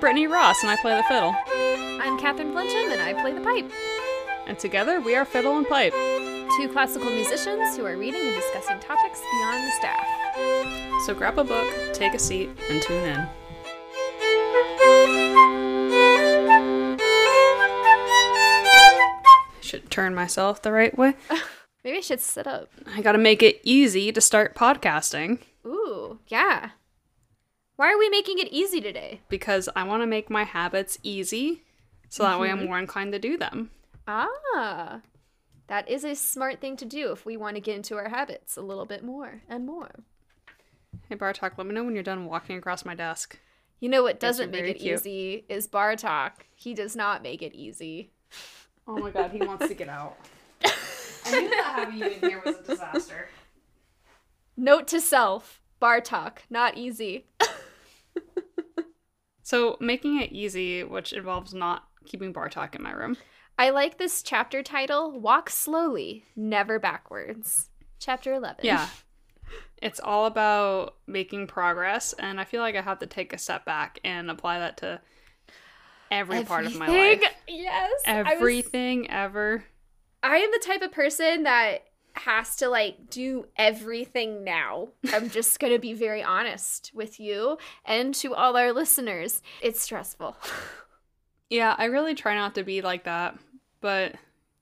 Brittany Ross, and I play the fiddle. I'm Catherine Flinchum, and I play the pipe. And together we are Fiddle and Pipe. Two classical musicians who are reading and discussing topics beyond the staff. So grab a book, take a seat, and tune in. Should turn myself the right way. Maybe I should sit up. I gotta make it easy to start podcasting Ooh, yeah. Why are we making it easy today? because I wanna make my habits easy so that way I'm more inclined to do them. Ah, that is a smart thing to do if we want to get into our habits a little bit more and more. Hey Bartok, let me know when you're done walking across my desk. You know what doesn't make it cute. easy is Bartok. He does not make it easy. Oh my god, he wants to get out. I knew that having you in here was a disaster. Note to self: Bartok, not easy. So, making it easy, which involves not keeping Bartok in my room. I like this chapter title: "Walk slowly, never backwards." Chapter eleven. Yeah. It's all about making progress, and I feel like I have to take a step back and apply that to every part of my life. Everything? Yes. I was- Everything ever. I am the type of person that has to like do everything now. I'm just going to be very honest with you and to all our listeners. It's stressful. Yeah, I really try not to be like that, but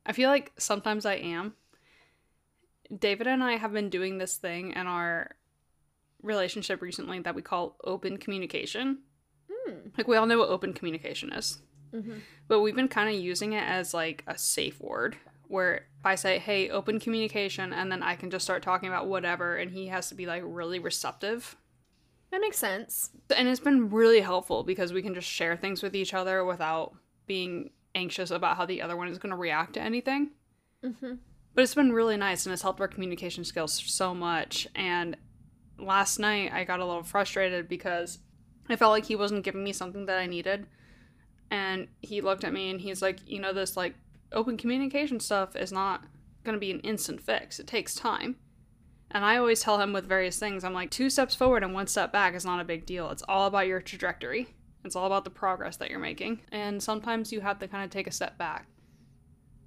I feel like sometimes I am. David and I have been doing this thing in our relationship recently that we call open communication. Hmm. Like, we all know what open communication is. Mhm. But we've been kind of using it as like a safe word where I say, hey, open communication, and then I can just start talking about whatever, and he has to be like really receptive. That makes sense. And it's been really helpful because we can just share things with each other without being anxious about how the other one is going to react to anything. hmm But it's been really nice and it's helped our communication skills so much. And last night I got a little frustrated because I felt like he wasn't giving me something that I needed. And he looked at me and he's like, you know, this like open communication stuff is not going to be an instant fix, it takes time. And I always tell him with various things, I'm like, two steps forward and one step back is not a big deal. It's all about your trajectory. It's all about the progress that you're making. And sometimes you have to kind of take a step back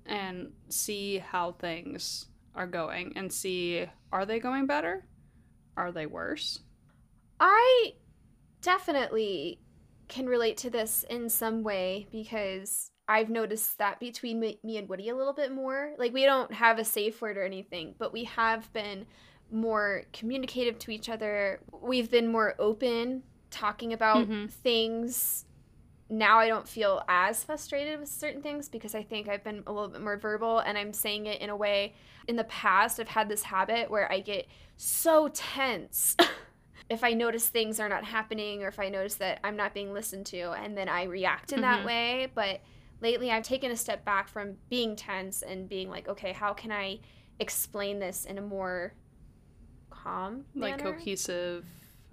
and see how things are going and see are they going better? Are they worse? I definitely can relate to this in some way because I've noticed that between me, and Woody a little bit more. Like, we don't have a safe word or anything, but we have been more communicative to each other. We've been more open talking about Mhm. things. Now I don't feel as frustrated with certain things because I think I've been a little bit more verbal and I'm saying it in a way. In the past, I've had this habit where I get so tense if I notice things are not happening or if I notice that I'm not being listened to and then I react in that Mhm. way. But lately I've taken a step back from being tense and being like, okay, how can I explain this in a more calm Like manner? cohesive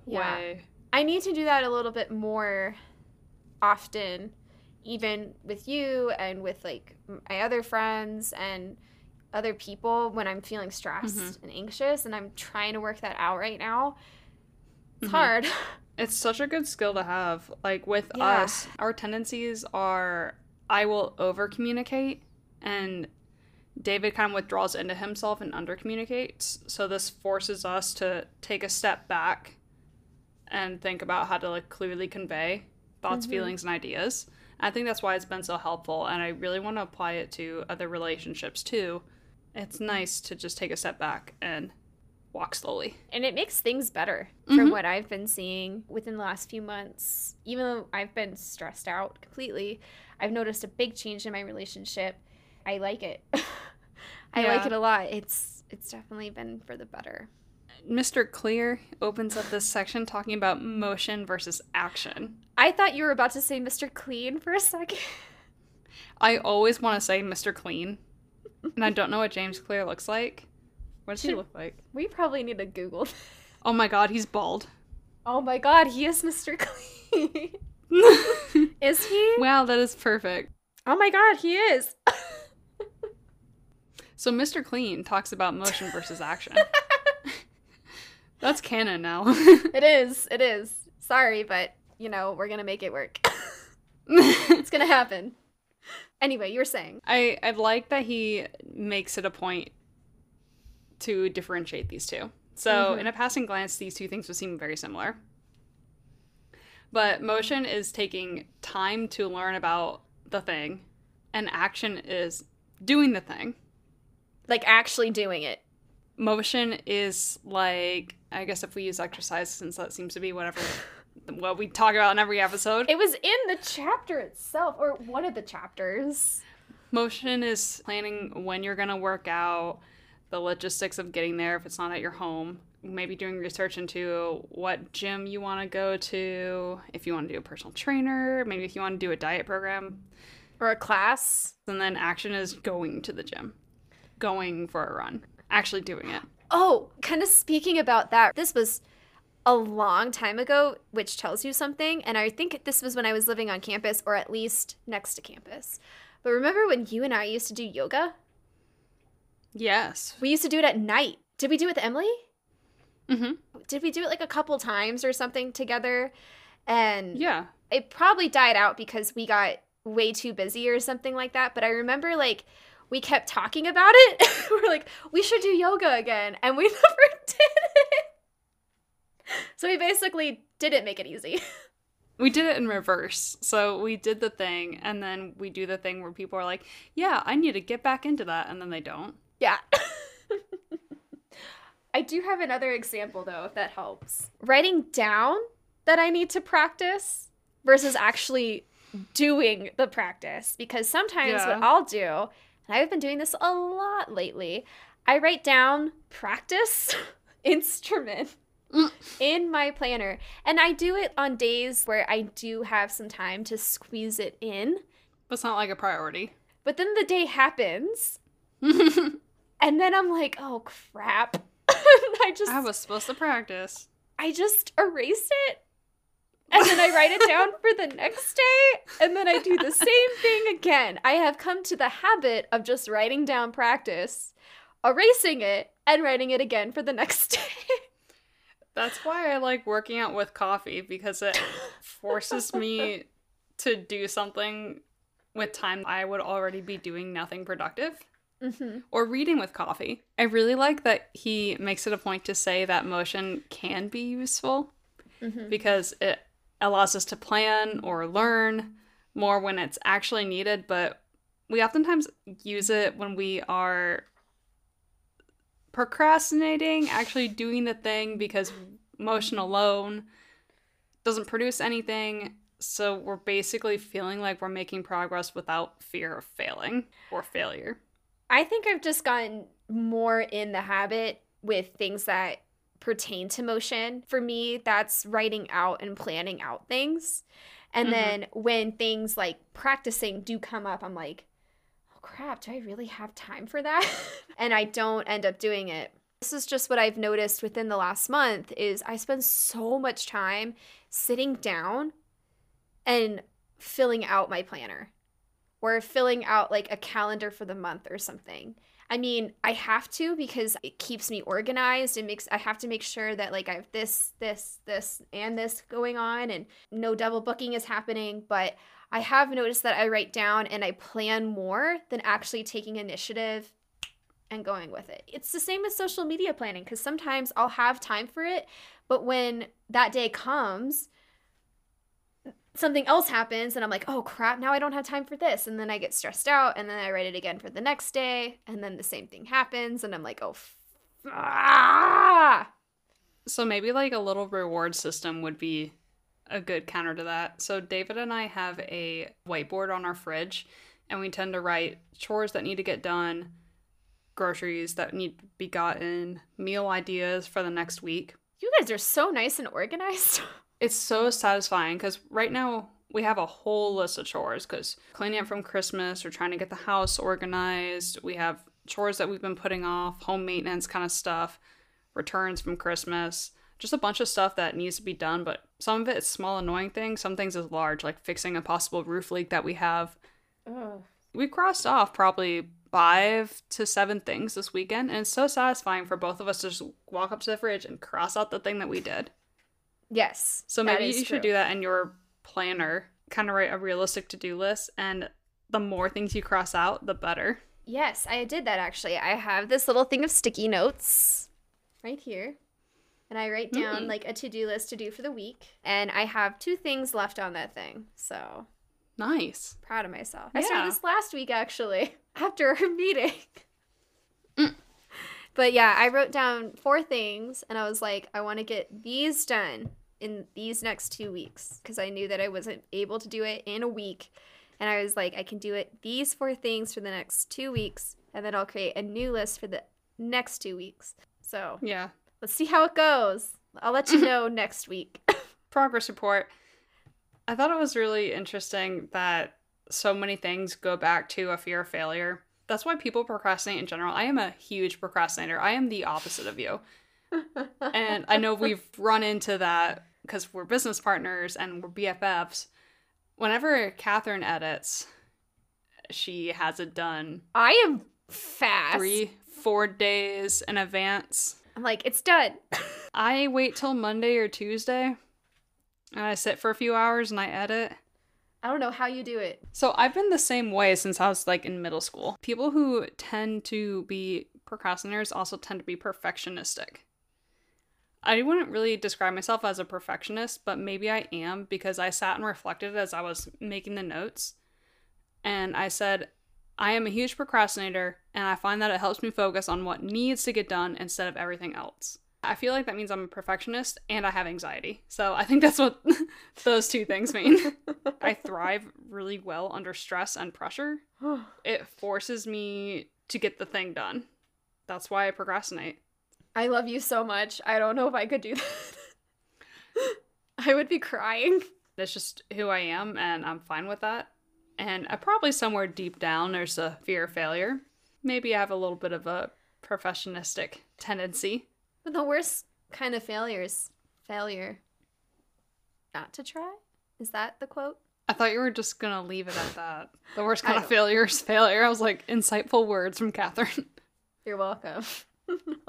Yeah. way. I need to do that a little bit more often, even with you and with like my other friends and other people when I'm feeling stressed Mhm. and anxious. And I'm trying to work that out right now. It's Mhm. hard. It's such a good skill to have. Like with Yeah. us, our tendencies are I will over communicate and David kind of withdraws into himself and under communicates. So this forces us to take a step back and think about how to like clearly convey thoughts, Mhm. feelings, and ideas. I think that's why it's been so helpful and I really want to apply it to other relationships too. It's nice to just take a step back and walk slowly. and it makes things better from Mhm. what I've been seeing within the last few months. Even though I've been stressed out completely, I've noticed a big change in my relationship. I like it. I like it a lot. It's it's definitely been for the better. Mr. Clear opens up this section talking about motion versus action. I thought you were about to say Mr. Clean for a second. I always want to say Mr. Clean, and I don't know what James Clear looks like. What does he look like? We probably need to Google. Oh my god, he's bald. Oh my god, he is Mr. Clean. Is he? wow, that is perfect. Oh my god, he is. So Mr. Clean talks about motion versus action. That's canon now. it is. It is. Sorry, but you know, we're going to make it work. it's gonna happen. Anyway, you were saying. I, I like that he makes it a point to differentiate these two. So, Mhm. in a passing glance, these two things would seem very similar. But motion is taking time to learn about the thing, and action is doing the thing. Like actually doing it. Motion is like, I guess if we use exercise, since that seems to be whatever what we talk about in every episode. It was in the chapter itself, or one of the chapters. Motion is planning when you're going to work out, the logistics of getting there if it's not at your home, maybe doing research into what gym you want to go to, if you want to do a personal trainer, maybe if you want to do a diet program. Or a class. And then action is going to the gym, going for a run, actually doing it. Oh, kind of speaking about that, this was a long time ago, which tells you something. And I think this was when I was living on campus, or at least next to campus. But remember when you and I used to do yoga? Yes. We used to do it at night. Did we do it with Emily? hmm Did we do it like a couple times or something together? And Yeah. it probably died out because we got way too busy or something like that. But I remember like we kept talking about it. We're like, we should do yoga again. And we never did it. So we basically didn't make it easy. We did it in reverse. So we did the thing, and then we do the thing where people are like, yeah, I need to get back into that. And then they don't. Yeah. I do have another example though, if that helps. Writing down that I need to practice versus actually doing the practice. Because sometimes what I'll do, and I've been doing this a lot lately, I write down practice instrument Mm. in my planner. And I do it on days where I do have some time to squeeze it in. But it's not like a priority. But then the day happens and then I'm like, oh crap. I just I was supposed to practice. I just erase it. And then I write it down for the next day. And then I do the same thing again. I have come to the habit of just writing down practice, erasing it, and writing it again for the next day. That's why I like working out with coffee because it forces me to do something with time I would already be doing nothing productive. Hmm Or reading with coffee. I really like that he makes it a point to say that motion can be useful hmm because it allows us to plan or learn more when it's actually needed, but we oftentimes use it when we are procrastinating, actually doing the thing because motion alone doesn't produce anything. So we're basically feeling like we're making progress without fear of failing or failure. I think I've just gotten more in the habit with things that pertain to motion. For me, that's writing out and planning out things. And Mhm. then when things like practicing do come up, I'm like, oh crap, do I really have time for that? and I don't end up doing it. This is just what I've noticed within the last month is I spend so much time sitting down and filling out my planner or filling out like a calendar for the month or something. I mean, I have to because it keeps me organized. It makes I have to make sure that like I have this, this, this, and this going on and no double booking is happening. But I have noticed that I write down and I plan more than actually taking initiative and going with it. It's the same with social media planning because sometimes I'll have time for it, but when that day comes, something else happens and I'm like, oh crap, now I don't have time for this. And then I get stressed out and then I write it again for the next day. And then the same thing happens and I'm like, oh, f- ah! So maybe like a little reward system would be a good counter to that. So David and I have a whiteboard on our fridge and we tend to write chores that need to get done, groceries that need to be gotten, meal ideas for the next week. You guys are so nice and organized. It's so satisfying because right now we have a whole list of chores because cleaning up from Christmas, we're trying to get the house organized. We have chores that we've been putting off, home maintenance kind of stuff, returns from Christmas, just a bunch of stuff that needs to be done. But some of it is small, annoying things. Some things is large, like fixing a possible roof leak that we have. Ugh. We crossed off probably five to seven things this weekend, and it's so satisfying for both of us to just walk up to the fridge and cross out the thing that we did. Yes. So maybe you should do that in your planner kind of write a realistic to do list, and the more things you cross out, the better. Yes, I did that actually. I have this little thing of sticky notes right here. And I write down Mm. like a to do list to do for the week. And I have two things left on that thing. So Nice. proud of myself. I started this last week actually, after our meeting. Mm. But yeah, I wrote down four things and I was like, I want to get these done in these next two weeks because I knew that I wasn't able to do it in a week. And I was like, I can do it these four things for the next two weeks, and then I'll create a new list for the next two weeks. So Yeah. let's see how it goes. I'll let you know next week. Progress report. I thought it was really interesting that so many things go back to a fear of failure. That's why people procrastinate in general. I am a huge procrastinator. I am the opposite of you. And I know we've run into that because we're business partners and we're BFFs. Whenever Catherine edits, she has it done I am fast. three, four days in advance. I'm like, it's done. I wait till Monday or Tuesday and I sit for a few hours and I edit. I don't know how you do it. So I've been the same way since I was like in middle school. People who tend to be procrastinators also tend to be perfectionistic. I wouldn't really describe myself as a perfectionist, but maybe I am because I sat and reflected as I was making the notes. And I said, I am a huge procrastinator, and I find that it helps me focus on what needs to get done instead of everything else. I feel like that means I'm a perfectionist and I have anxiety. So I think that's what those two things mean. I thrive really well under stress and pressure. It forces me to get the thing done. That's why I procrastinate. I love you so much. I don't know if I could do that. I would be crying. That's just who I am, and I'm fine with that. And I probably somewhere deep down, there's a fear of failure. Maybe I have a little bit of a professionistic tendency. But the worst kind of failure is failure. Not to try? Is that the quote? I thought you were just gonna leave it at that. The worst kind of failure is failure. I was like, insightful words from Catherine. You're welcome.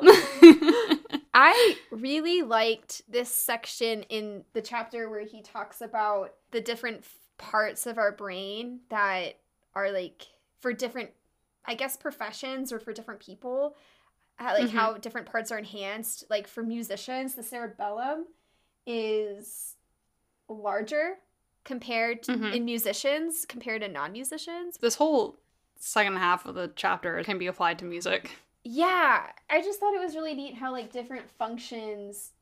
I really liked this section in the chapter where he talks about the different parts of our brain that are like for different, I guess, professions or for different people. How, like Mhm. how different parts are enhanced. Like for musicians, the cerebellum is larger compared to, Mhm. in musicians compared to non-musicians. this whole second half of the chapter can be applied to music. Yeah, I just thought it was really neat how like different functions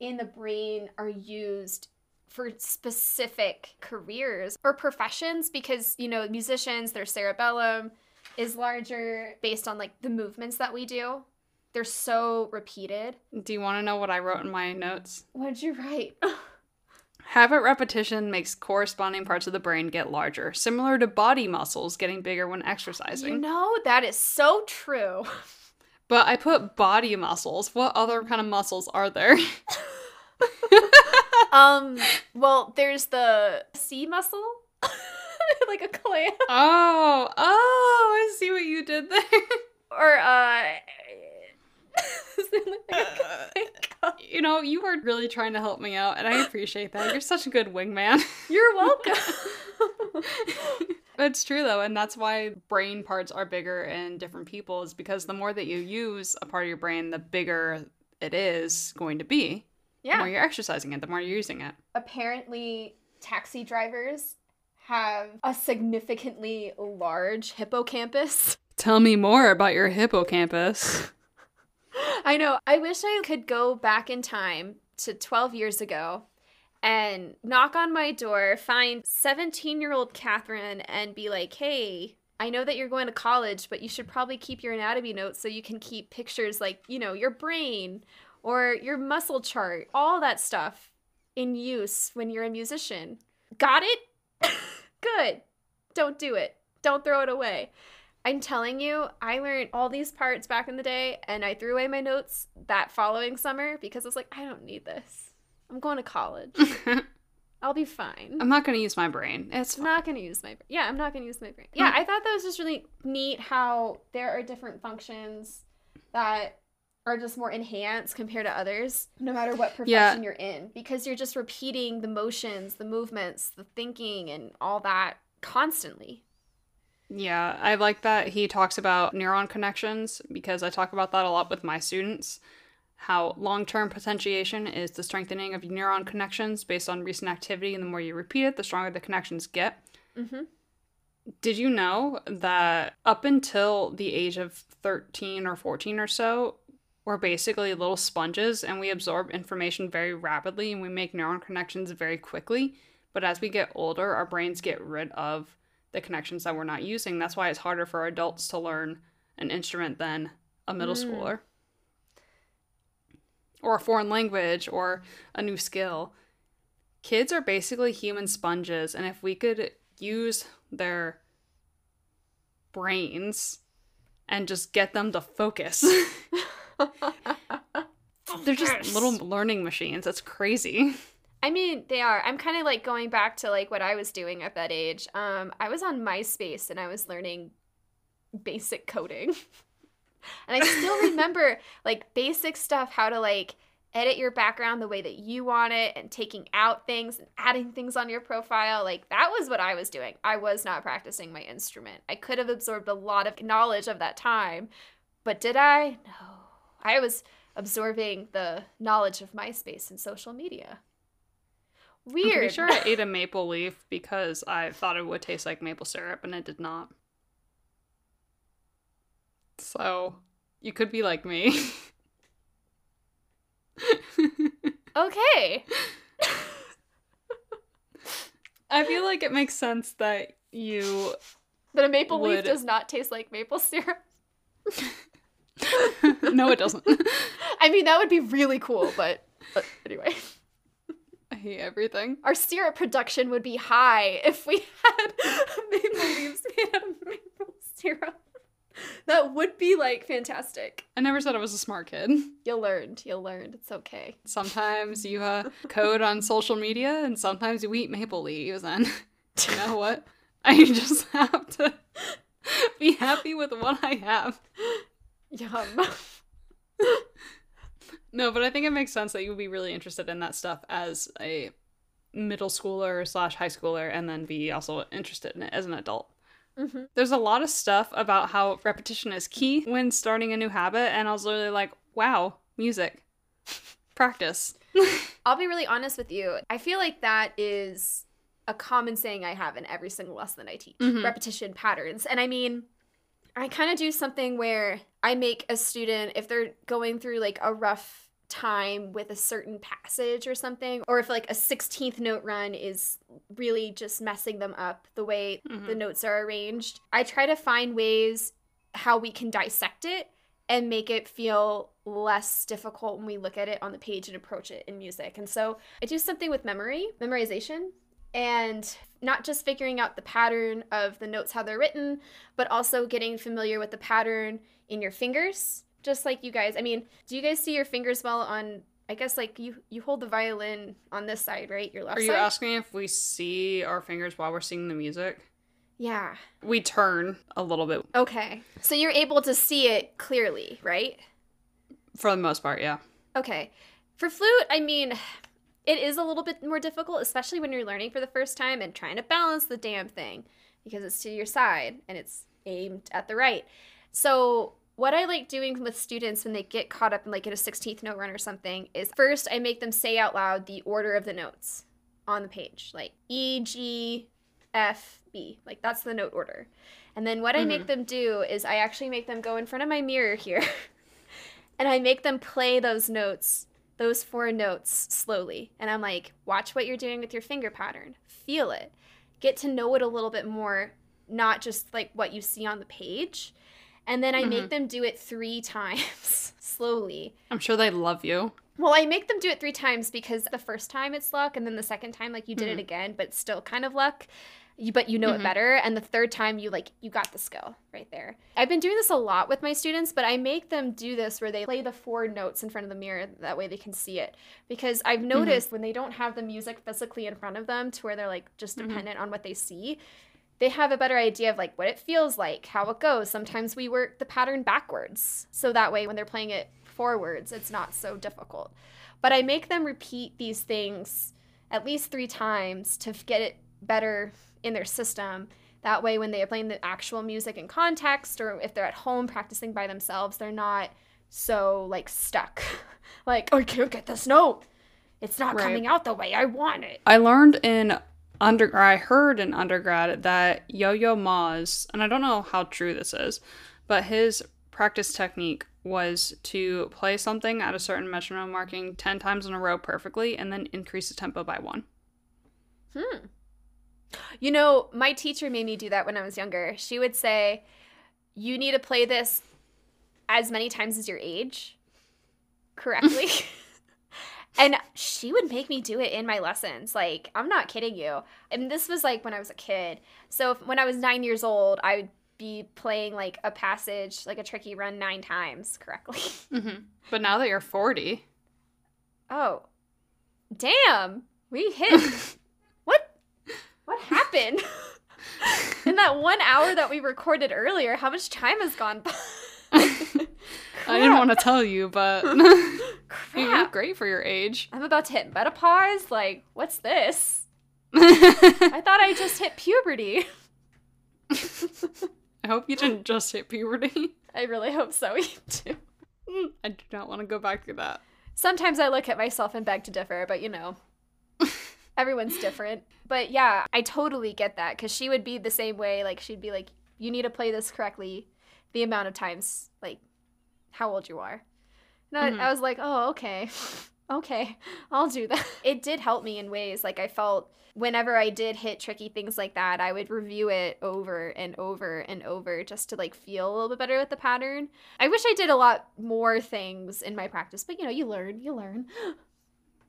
in the brain are used for specific careers or professions because you know musicians their cerebellum is larger based on like the movements that we do. They're so repeated. Do you want to know what I wrote in my notes? What did you write? Habit repetition makes corresponding parts of the brain get larger, similar to body muscles getting bigger when exercising. you know that is so true. But I put body muscles. What other kind of muscles are there? um, well, there's the sea muscle, like a clam, oh, oh, I see what you did there. or uh. you know, you are really trying to help me out, and I appreciate that. You're such a good wingman. You're welcome. it's true though, and that's why brain parts are bigger in different people, is because the more that you use a part of your brain, the bigger it is going to be. Yeah. The more you're exercising it, the more you're using it. Apparently, taxi drivers have a significantly large hippocampus. Tell me more about your hippocampus. I know. I wish I could go back in time to 12 years ago and knock on my door, find 17 year old Catherine, and be like, hey, I know that you're going to college, but you should probably keep your anatomy notes so you can keep pictures like, you know, your brain or your muscle chart, all that stuff in use when you're a musician. Got it? Good. Don't do it. Don't throw it away. I'm telling you, I learned all these parts back in the day and I threw away my notes that following summer because I was like, I don't need this. I'm going to college. I'll be fine. I'm not gonna use my brain. It's fine. not going to use my brain. Yeah, I'm not going to use my brain. Yeah, I thought that was just really neat how there are different functions that are just more enhanced compared to others, no matter what profession Yeah. you're in, because you're just repeating the motions, the movements, the thinking, and all that constantly. Yeah, I like that he talks about neuron connections because I talk about that a lot with my students. How long term potentiation is the strengthening of neuron connections based on recent activity, and the more you repeat it, the stronger the connections get. Mm-hmm. Did you know that up until the age of 13 or 14 or so, we're basically little sponges and we absorb information very rapidly and we make neuron connections very quickly? But as we get older, our brains get rid of the connections that we're not using. That's why it's harder for adults to learn an instrument than a middle Mm. schooler. Or a foreign language or a new skill. Kids are basically human sponges, and if we could use their brains and just get them to focus, they're just little learning machines. That's crazy. I mean, they are. I'm kind of like going back to like what I was doing at that age. Um, I was on MySpace and I was learning basic coding. and I still remember like basic stuff, how to like edit your background the way that you want it and taking out things and adding things on your profile. Like that was what I was doing. I was not practicing my instrument. I could have absorbed a lot of knowledge of that time, but did I? No. I was absorbing the knowledge of MySpace and social media. I'm Weird. pretty sure I ate a maple leaf because I thought it would taste like maple syrup, and it did not. So, you could be like me. okay. I feel like it makes sense that you. That a maple leaf does not taste like maple syrup. no, it doesn't. I mean, that would be really cool, but, but anyway. I hate everything. Our syrup production would be high if we had maple leaves made out of maple syrup. That would be like fantastic. I never said I was a smart kid. You learned. You learned. It's okay. Sometimes you uh, code on social media, and sometimes you eat maple leaves, and you know what? I just have to be happy with what I have. Yum. No, but I think it makes sense that you would be really interested in that stuff as a middle schooler slash high schooler, and then be also interested in it as an adult. hmm There's a lot of stuff about how repetition is key when starting a new habit, and I was literally like, wow, music. Practice. I'll be really honest with you. I feel like that is a common saying I have in every single lesson that I teach Mhm. repetition patterns. And I mean, I kind of do something where I make a student, if they're going through like a rough time with a certain passage or something, or if like a 16th note run is really just messing them up the way the Mhm. notes are arranged, I try to find ways how we can dissect it and make it feel less difficult when we look at it on the page and approach it in music. And so I do something with memory, memorization, and not just figuring out the pattern of the notes, how they're written, but also getting familiar with the pattern in your fingers. Just like you guys, I mean, do you guys see your fingers well on? I guess like you you hold the violin on this side, right? Your left Are you side. asking if we see our fingers while we're singing the music? yeah. We turn a little bit Okay. So you're able to see it clearly, right? for the most part, yeah. Okay. For flute, I mean, it is a little bit more difficult, especially when you're learning for the first time and trying to balance the damn thing because it's to your side and it's aimed at the right. So, what I like doing with students when they get caught up in like in a 16th note run or something is first I make them say out loud the order of the notes on the page, like E, G, F, B. Like that's the note order. And then what I make mm-hmm. them do is I actually make them go in front of my mirror here and I make them play those notes, those four notes slowly. And I'm like, watch what you're doing with your finger pattern, feel it, get to know it a little bit more, not just like what you see on the page. And then I make them do it three times slowly. I'm sure they love you. Well, I make them do it three times because the first time it's luck, and then the second time, like you did Mhm. it again, but still kind of luck. You, but you know it Mhm. better, and the third time you like you got the skill right there. I've been doing this a lot with my students, but I make them do this where they play the four notes in front of the mirror. That way they can see it. Because I've noticed when they don't have the music physically in front of them, to where they're like just Mhm. dependent on what they see, they have a better idea of like what it feels like, how it goes. Sometimes we work the pattern backwards. So that way when they're playing it forwards, it's not so difficult. But I make them repeat these things at least three times to get it better in their system. That way, when they are playing the actual music in context, or if they're at home practicing by themselves, they're not so like stuck. like, I can't get this note. It's not Right. coming out the way I want it. I learned in under I heard in undergrad that Yo-Yo Ma's, and I don't know how true this is, but his practice technique was to play something at a certain metronome marking 10 times in a row perfectly and then increase the tempo by 1. Hmm. You know, my teacher made me do that when I was younger. She would say, You need to play this as many times as your age correctly. and she would make me do it in my lessons. Like, I'm not kidding you. And this was like when I was a kid. So if, when I was nine years old, I would be playing like a passage, like a tricky run, nine times correctly. Mm-hmm. But now that you're 40, Oh, damn! We hit. what? What happened? In that one hour that we recorded earlier, how much time has gone by? I didn't want to tell you, but you're great for your age. I'm about to hit menopause. Like, what's this? I thought I just hit puberty. I hope you didn't just hit puberty. I really hope so. You too. I do not want to go back through that. Sometimes I look at myself and beg to differ, but you know, everyone's different. But yeah, I totally get that because she would be the same way. Like, she'd be like, you need to play this correctly the amount of times, like, how old you are. And I, Mhm. I was like, oh, okay. okay, I'll do that. It did help me in ways. Like, I felt whenever I did hit tricky things like that, I would review it over and over and over just to like feel a little bit better with the pattern. I wish I did a lot more things in my practice, but you know, you learn, you learn.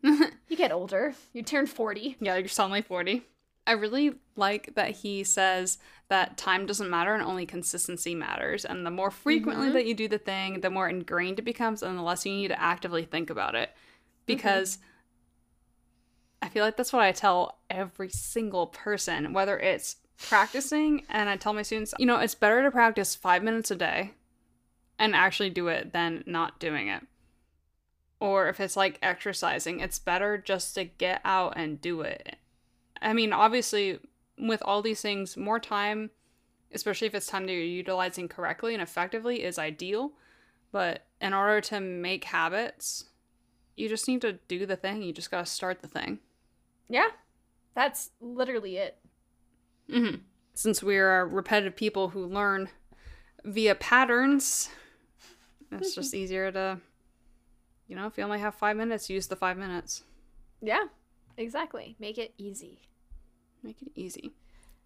You get older. You turn 40. Yeah, you're suddenly 40. I really like that he says that time doesn't matter and only consistency matters. And the more frequently Mhm. that you do the thing, the more ingrained it becomes and the less you need to actively think about it. Because I feel like that's what I tell every single person, whether it's practicing, and I tell my students, you know, it's better to practice five minutes a day and actually do it than not doing it. Or if it's like exercising, it's better just to get out and do it. I mean, obviously, with all these things, more time, especially if it's time that you're utilizing correctly and effectively, is ideal. But in order to make habits, you just need to do the thing. You just got to start the thing. Yeah. That's literally it. hmm Since we are repetitive people who learn via patterns, it's just easier to, you know, if you only have five minutes, use the five minutes. Yeah. Exactly. Make it easy. Make it easy.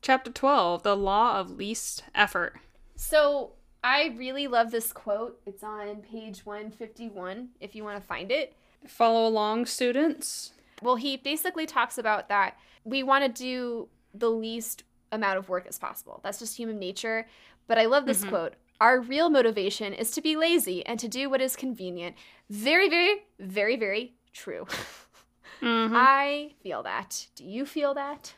Chapter 12 The Law of Least Effort. So, I really love this quote. It's on page 151 if you want to find it. Follow along, students. Well, he basically talks about that we want to do the least amount of work as possible. That's just human nature. But I love this Mhm. quote. Our real motivation is to be lazy and to do what is convenient. Very, very, very, very true. Mhm. I feel that. Do you feel that?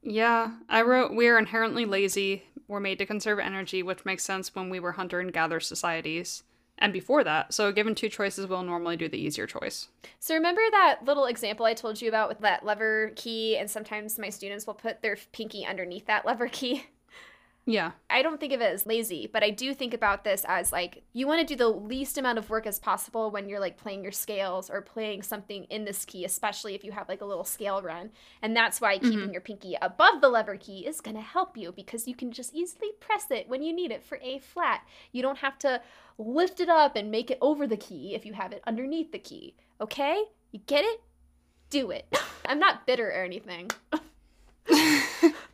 Yeah, I wrote, We are inherently lazy. We're made to conserve energy, which makes sense when we were hunter and gatherer societies. And before that, so given two choices, we'll normally do the easier choice. So remember that little example I told you about with that lever key and sometimes my students will put their pinky underneath that lever key? Yeah. I don't think of it as lazy, but I do think about this as like you want to do the least amount of work as possible when you're like playing your scales or playing something in this key, especially if you have like a little scale run. And that's why mm-hmm. keeping your pinky above the lever key is going to help you because you can just easily press it when you need it for A flat. You don't have to lift it up and make it over the key if you have it underneath the key. Okay? You get it? Do it. I'm not bitter or anything.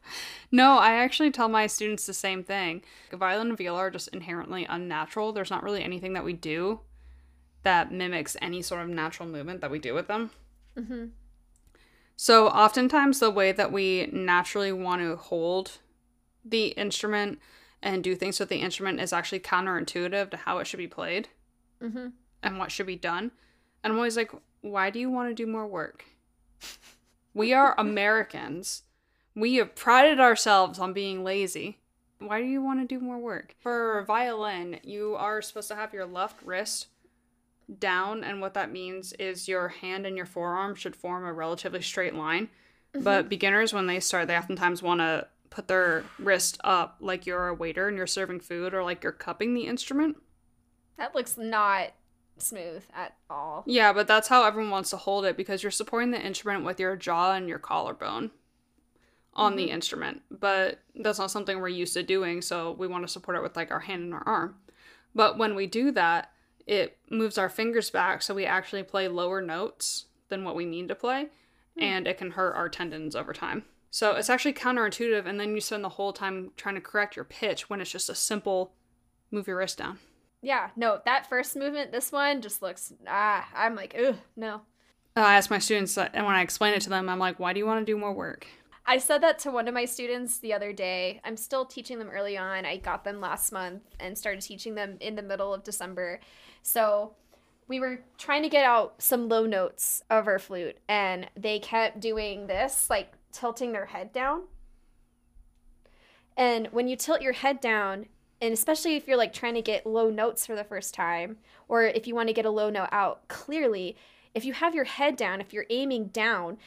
No, I actually tell my students the same thing. Violin and viola are just inherently unnatural. There's not really anything that we do that mimics any sort of natural movement that we do with them. hmm So, oftentimes, the way that we naturally want to hold the instrument and do things with the instrument is actually counterintuitive to how it should be played hmm and what should be done. And I'm always like, why do you want to do more work? We are Americans. We have prided ourselves on being lazy. Why do you want to do more work? For violin, you are supposed to have your left wrist down, and what that means is your hand and your forearm should form a relatively straight line. Mm-hmm. But beginners, when they start, they oftentimes want to put their wrist up like you're a waiter and you're serving food or like you're cupping the instrument. That looks not smooth at all. Yeah, but that's how everyone wants to hold it because you're supporting the instrument with your jaw and your collarbone on the instrument. But that's not something we're used to doing, so we want to support it with like our hand and our arm. But when we do that, it moves our fingers back so we actually play lower notes than what we mean to play, and it can hurt our tendons over time. So it's actually counterintuitive, and then you spend the whole time trying to correct your pitch when it's just a simple move your wrist down. Yeah, no, that first movement, this one just looks ah, I'm like, ugh, no. I ask my students, uh, and when I explain it to them, I'm like, why do you want to do more work? I said that to one of my students the other day. I'm still teaching them early on. I got them last month and started teaching them in the middle of December. So we were trying to get out some low notes of our flute, and they kept doing this, like tilting their head down. And when you tilt your head down, and especially if you're like trying to get low notes for the first time, or if you want to get a low note out clearly, if you have your head down, if you're aiming down,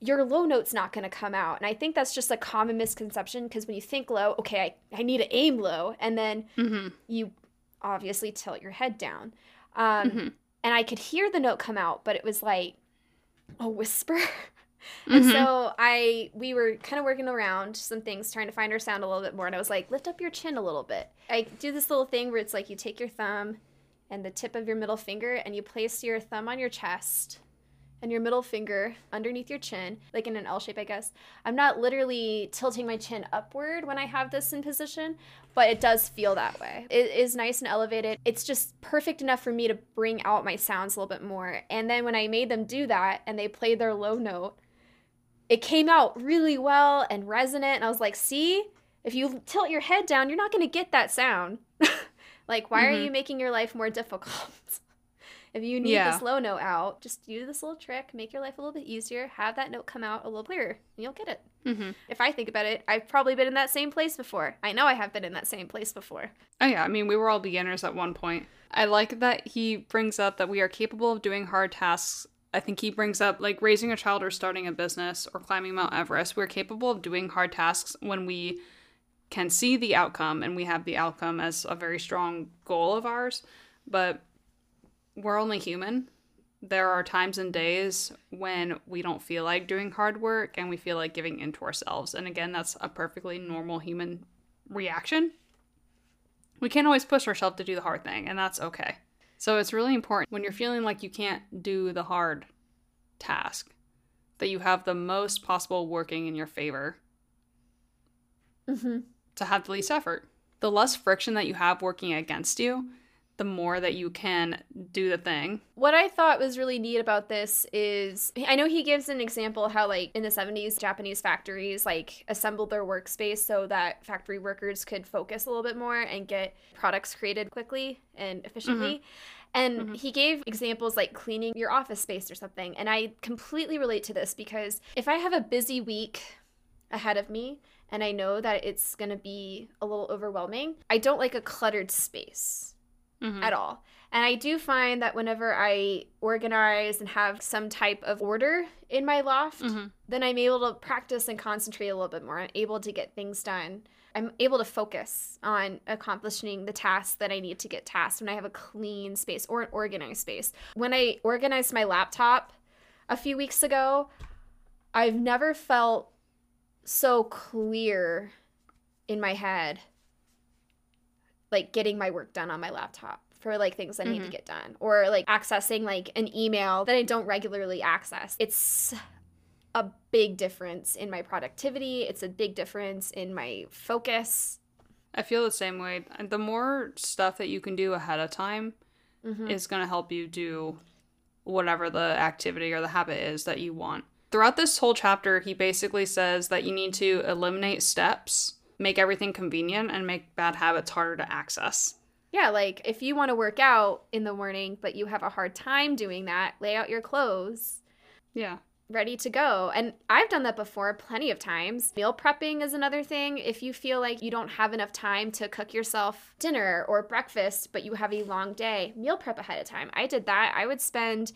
your low note's not going to come out. And I think that's just a common misconception because when you think low, okay, I, I need to aim low, and then Mm-hmm. you obviously tilt your head down. Um, And I could hear the note come out, but it was like a whisper. and Mhm. so I we were kind of working around some things, trying to find our sound a little bit more. And I was like, lift up your chin a little bit. I do this little thing where it's like you take your thumb and the tip of your middle finger and you place your thumb on your chest and your middle finger underneath your chin, like in an L shape, I guess. I'm not literally tilting my chin upward when I have this in position, but it does feel that way. It is nice and elevated. It's just perfect enough for me to bring out my sounds a little bit more. And then when I made them do that and they played their low note, it came out really well and resonant. And I was like, see, if you tilt your head down, you're not going to get that sound. like, why are Mhm. you making your life more difficult? If you need Yeah. this low note out, just do this little trick, make your life a little bit easier, have that note come out a little clearer, and you'll get it. Mm-hmm. If I think about it, I've probably been in that same place before. I know I have been in that same place before. Oh, yeah. I mean, we were all beginners at one point. I like that he brings up that we are capable of doing hard tasks. I think he brings up like raising a child or starting a business or climbing Mount Everest. We're capable of doing hard tasks when we can see the outcome and we have the outcome as a very strong goal of ours. But we're only human. There are times and days when we don't feel like doing hard work and we feel like giving in to ourselves. And again, that's a perfectly normal human reaction we can't always push ourselves to do the hard thing, and that's okay. So it's really important when you're feeling like you can't do the hard task that you have the most possible working in your favor Mm-hmm. to have the least effort. The less friction that you have working against you, the more that you can do the thing. What I thought was really neat about this is I know he gives an example how like in the 70s Japanese factories like assembled their workspace so that factory workers could focus a little bit more and get products created quickly and efficiently. And Mhm. he gave examples like cleaning your office space or something. And I completely relate to this because if I have a busy week ahead of me and I know that it's going to be a little overwhelming, I don't like a cluttered space Mhm. at all. And I do find that whenever I organize and have some type of order in my loft, Mhm. then I'm able to practice and concentrate a little bit more. I'm able to get things done. I'm able to focus on accomplishing the tasks that I need to get tasked when I have a clean space or an organized space. When I organized my laptop a few weeks ago, I've never felt so clear in my head like getting my work done on my laptop for like things I need to Mhm. get done or like accessing like an email that I don't regularly access. It's a big difference in my productivity. It's a big difference in my focus. I feel the same way. The more stuff that you can do ahead of time Mhm. is going to help you do whatever the activity or the habit is that you want. Throughout this whole chapter, he basically says that you need to eliminate steps, make everything convenient, and make bad habits harder to access. Yeah, like if you want to work out in the morning but you have a hard time doing that, lay out your clothes. Yeah. ready to go. And I've done that before plenty of times. Meal prepping is another thing. If you feel like you don't have enough time to cook yourself dinner or breakfast, but you have a long day, meal prep ahead of time. I did that. I would spend,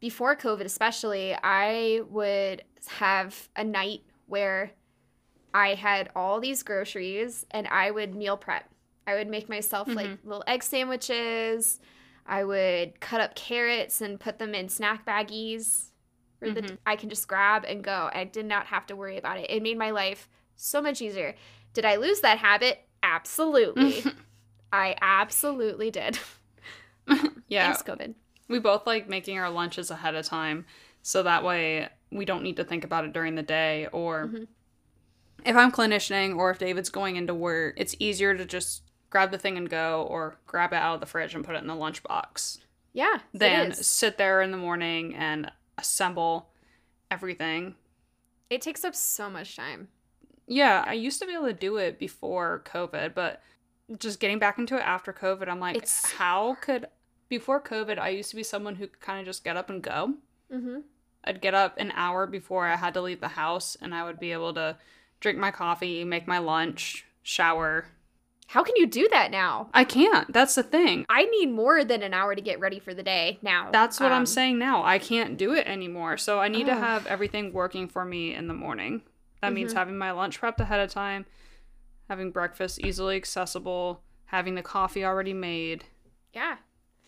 before COVID especially, I would have a night where I had all these groceries and I would meal prep. I would make myself mm-hmm. like little egg sandwiches. I would cut up carrots and put them in snack baggies for mm-hmm. the I can just grab and go. I did not have to worry about it. It made my life so much easier. Did I lose that habit? Absolutely. I absolutely did. yeah. Thanks, COVID. We both like making our lunches ahead of time so that way we don't need to think about it during the day or mm-hmm. If I'm clinicianing or if David's going into work, it's easier to just grab the thing and go or grab it out of the fridge and put it in the lunchbox. Yeah. Then sit there in the morning and assemble everything. It takes up so much time. Yeah, I used to be able to do it before COVID, but just getting back into it after COVID, I'm like, it's how could before COVID, I used to be someone who could kind of just get up and go. Mm-hmm. I'd get up an hour before I had to leave the house, and I would be able to drink my coffee, make my lunch, shower, how can you do that now? I can't. That's the thing. I need more than an hour to get ready for the day now. That's what um, I'm saying now. I can't do it anymore. So I need uh, to have everything working for me in the morning. That mm-hmm. means having my lunch prepped ahead of time, having breakfast easily accessible, having the coffee already made. Yeah.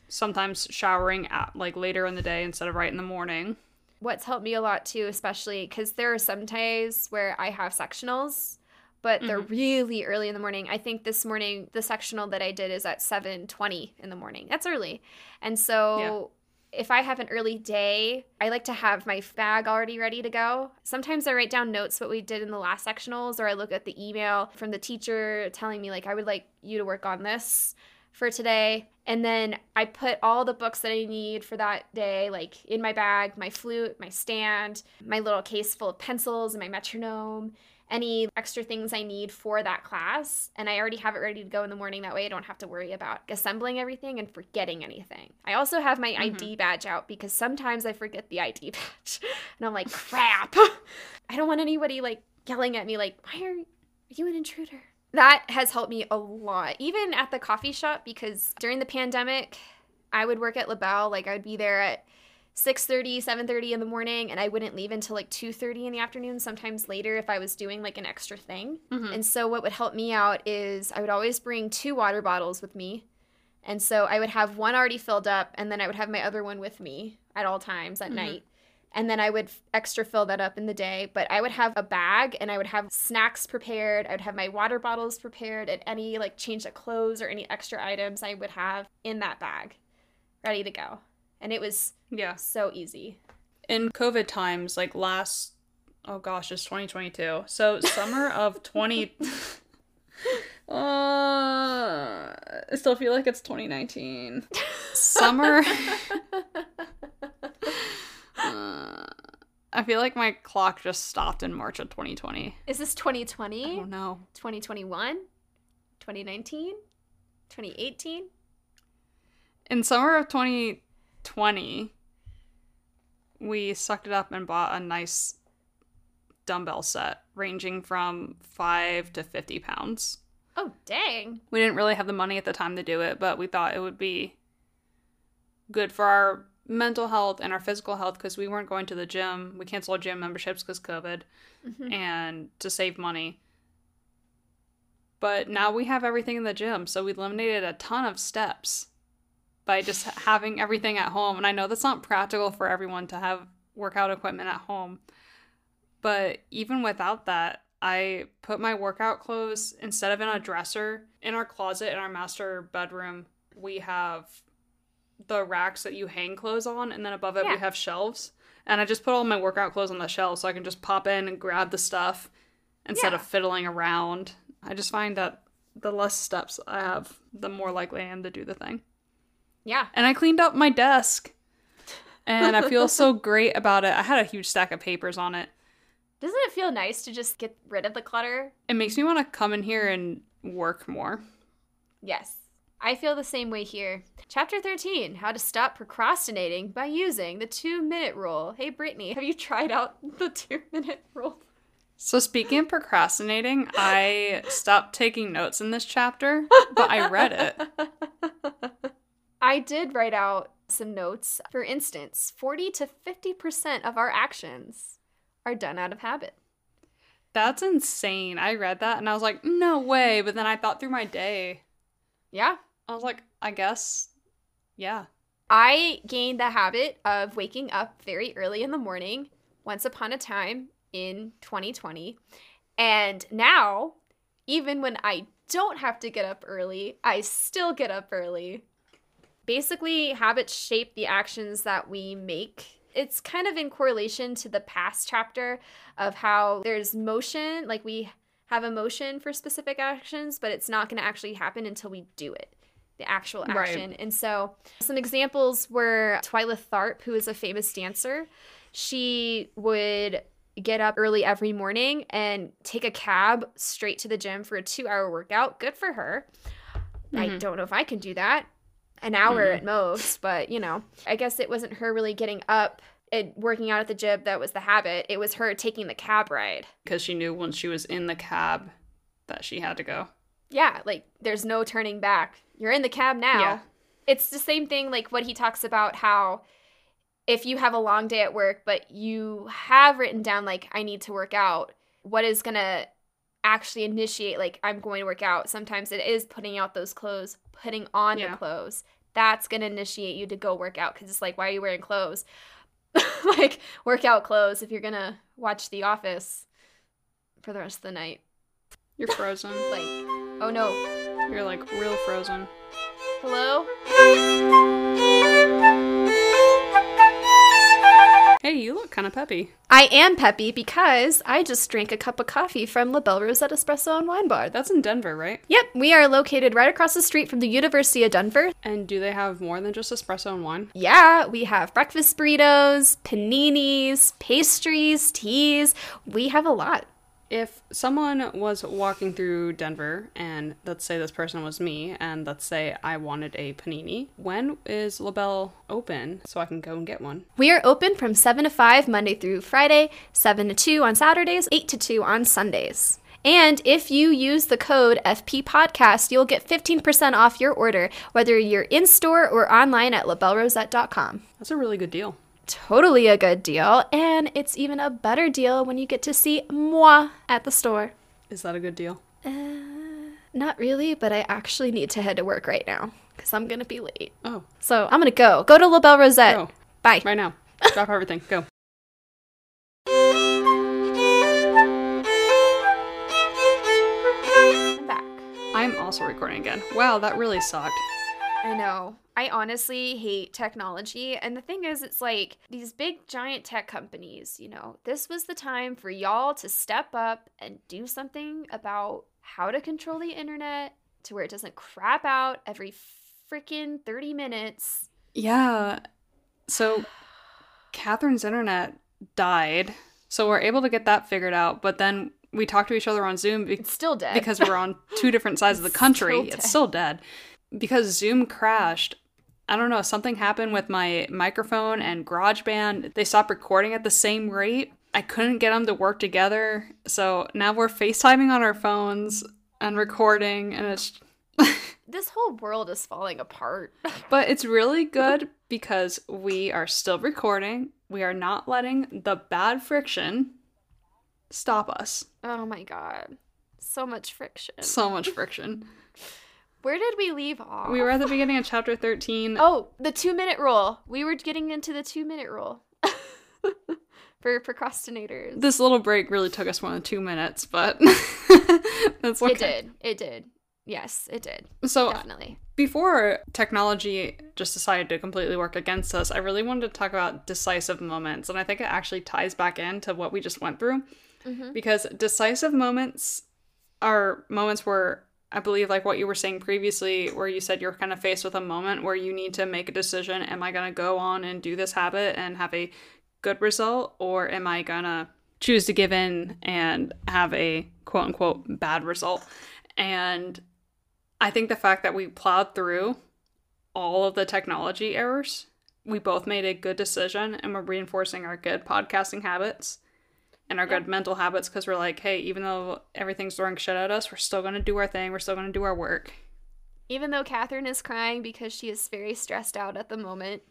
Sometimes showering at like later in the day instead of right in the morning. What's helped me a lot too, especially because there are some days where I have sectionals but they're mm-hmm. really early in the morning. I think this morning the sectional that I did is at 7:20 in the morning. That's early. And so yeah. if I have an early day, I like to have my bag already ready to go. Sometimes I write down notes what we did in the last sectionals or I look at the email from the teacher telling me like I would like you to work on this for today. And then I put all the books that I need for that day, like in my bag, my flute, my stand, my little case full of pencils, and my metronome any extra things I need for that class. And I already have it ready to go in the morning. That way I don't have to worry about assembling everything and forgetting anything. I also have my mm-hmm. ID badge out because sometimes I forget the ID badge. and I'm like, crap. I don't want anybody like yelling at me, like, why are you an intruder? That has helped me a lot, even at the coffee shop, because during the pandemic, I would work at LaBelle. Like, I would be there at 6.30 7.30 in the morning and i wouldn't leave until like 2.30 in the afternoon sometimes later if i was doing like an extra thing mm-hmm. and so what would help me out is i would always bring two water bottles with me and so i would have one already filled up and then i would have my other one with me at all times at mm-hmm. night and then I would extra fill that up in the day. But I would have a bag and I would have snacks prepared. I would have my water bottles prepared and any like change of clothes or any extra items I would have in that bag ready to go and it was yeah so easy in covid times like last oh gosh it's 2022 so summer of 20 uh, i still feel like it's 2019 summer uh, I feel like my clock just stopped in March of 2020. Is this 2020? Oh no. 2021? 2019? 2018? In summer of 20 20, we sucked it up and bought a nice dumbbell set ranging from 5 to 50 pounds. Oh, dang. We didn't really have the money at the time to do it, but we thought it would be good for our mental health and our physical health because we weren't going to the gym. We canceled gym memberships because COVID mm-hmm. and to save money. But now we have everything in the gym, so we eliminated a ton of steps by just having everything at home. And I know that's not practical for everyone to have workout equipment at home. But even without that, I put my workout clothes instead of in a dresser in our closet in our master bedroom. We have the racks that you hang clothes on, and then above it, yeah. we have shelves. And I just put all my workout clothes on the shelf so I can just pop in and grab the stuff instead yeah. of fiddling around. I just find that the less steps I have, the more likely I am to do the thing. Yeah. And I cleaned up my desk. And I feel so great about it. I had a huge stack of papers on it. Doesn't it feel nice to just get rid of the clutter? It makes me want to come in here and work more. Yes. I feel the same way here. Chapter 13 How to Stop Procrastinating by Using the Two Minute Rule. Hey, Brittany, have you tried out the two minute rule? So, speaking of procrastinating, I stopped taking notes in this chapter, but I read it. I did write out some notes. For instance, 40 to 50% of our actions are done out of habit. That's insane. I read that and I was like, no way. But then I thought through my day. Yeah. I was like, I guess, yeah. I gained the habit of waking up very early in the morning once upon a time in 2020. And now, even when I don't have to get up early, I still get up early. Basically, habits shape the actions that we make. It's kind of in correlation to the past chapter of how there's motion, like we have a motion for specific actions, but it's not going to actually happen until we do it the actual action. Right. And so, some examples were Twyla Tharp, who is a famous dancer. She would get up early every morning and take a cab straight to the gym for a two hour workout. Good for her. Mm-hmm. I don't know if I can do that. An hour mm-hmm. at most, but you know, I guess it wasn't her really getting up and working out at the gym that was the habit. It was her taking the cab ride. Because she knew once she was in the cab that she had to go. Yeah, like there's no turning back. You're in the cab now. Yeah. It's the same thing like what he talks about how if you have a long day at work, but you have written down, like, I need to work out, what is going to actually initiate, like, I'm going to work out? Sometimes it is putting out those clothes, putting on yeah. the clothes. That's going to initiate you to go work out because it's like, why are you wearing clothes? like, workout clothes if you're going to watch The Office for the rest of the night. You're frozen. like, oh no. You're like real frozen. Hello? Hey, you look kind of peppy. I am peppy because I just drank a cup of coffee from La Belle Rosette Espresso and Wine Bar. That's in Denver, right? Yep, we are located right across the street from the University of Denver. And do they have more than just espresso and wine? Yeah, we have breakfast burritos, paninis, pastries, teas. We have a lot if someone was walking through Denver and let's say this person was me and let's say I wanted a panini, when is La Belle open so I can go and get one? We are open from 7 to 5 Monday through Friday, 7 to 2 on Saturdays, 8 to 2 on Sundays. And if you use the code FP Podcast, you'll get 15% off your order, whether you're in store or online at labellerosette.com. That's a really good deal totally a good deal, and it's even a better deal when you get to see moi at the store. Is that a good deal? Uh, not really, but I actually need to head to work right now because I'm gonna be late. Oh. So I'm gonna go. Go to La Belle Rosette. Go. Bye. Right now. Drop everything. Go. I'm back. I'm also recording again. Wow, that really sucked. I know. I honestly hate technology. And the thing is, it's like these big giant tech companies, you know, this was the time for y'all to step up and do something about how to control the internet to where it doesn't crap out every freaking 30 minutes. Yeah. So Catherine's internet died. So we're able to get that figured out. But then we talk to each other on Zoom. Be- it's still dead. Because we're on two different sides of the country. Still it's still dead because Zoom crashed, I don't know, something happened with my microphone and GarageBand. They stopped recording at the same rate. I couldn't get them to work together. So now we're FaceTiming on our phones and recording, and it's. this whole world is falling apart. but it's really good because we are still recording. We are not letting the bad friction stop us. Oh my god. So much friction. So much friction. Where did we leave off? We were at the beginning of chapter 13. Oh, the two minute rule. We were getting into the two minute rule for procrastinators. This little break really took us more than two minutes, but that's okay. It did. It did. Yes, it did. So, definitely. Before technology just decided to completely work against us, I really wanted to talk about decisive moments. And I think it actually ties back into what we just went through. Mm-hmm. Because decisive moments are moments where I believe, like what you were saying previously, where you said you're kind of faced with a moment where you need to make a decision. Am I going to go on and do this habit and have a good result, or am I going to choose to give in and have a quote unquote bad result? And I think the fact that we plowed through all of the technology errors, we both made a good decision and we're reinforcing our good podcasting habits and our Yeah. good mental habits because we're like, hey, even though everything's throwing shit at us, we're still going to do our thing. We're still going to do our work. Even though Catherine is crying because she is very stressed out at the moment,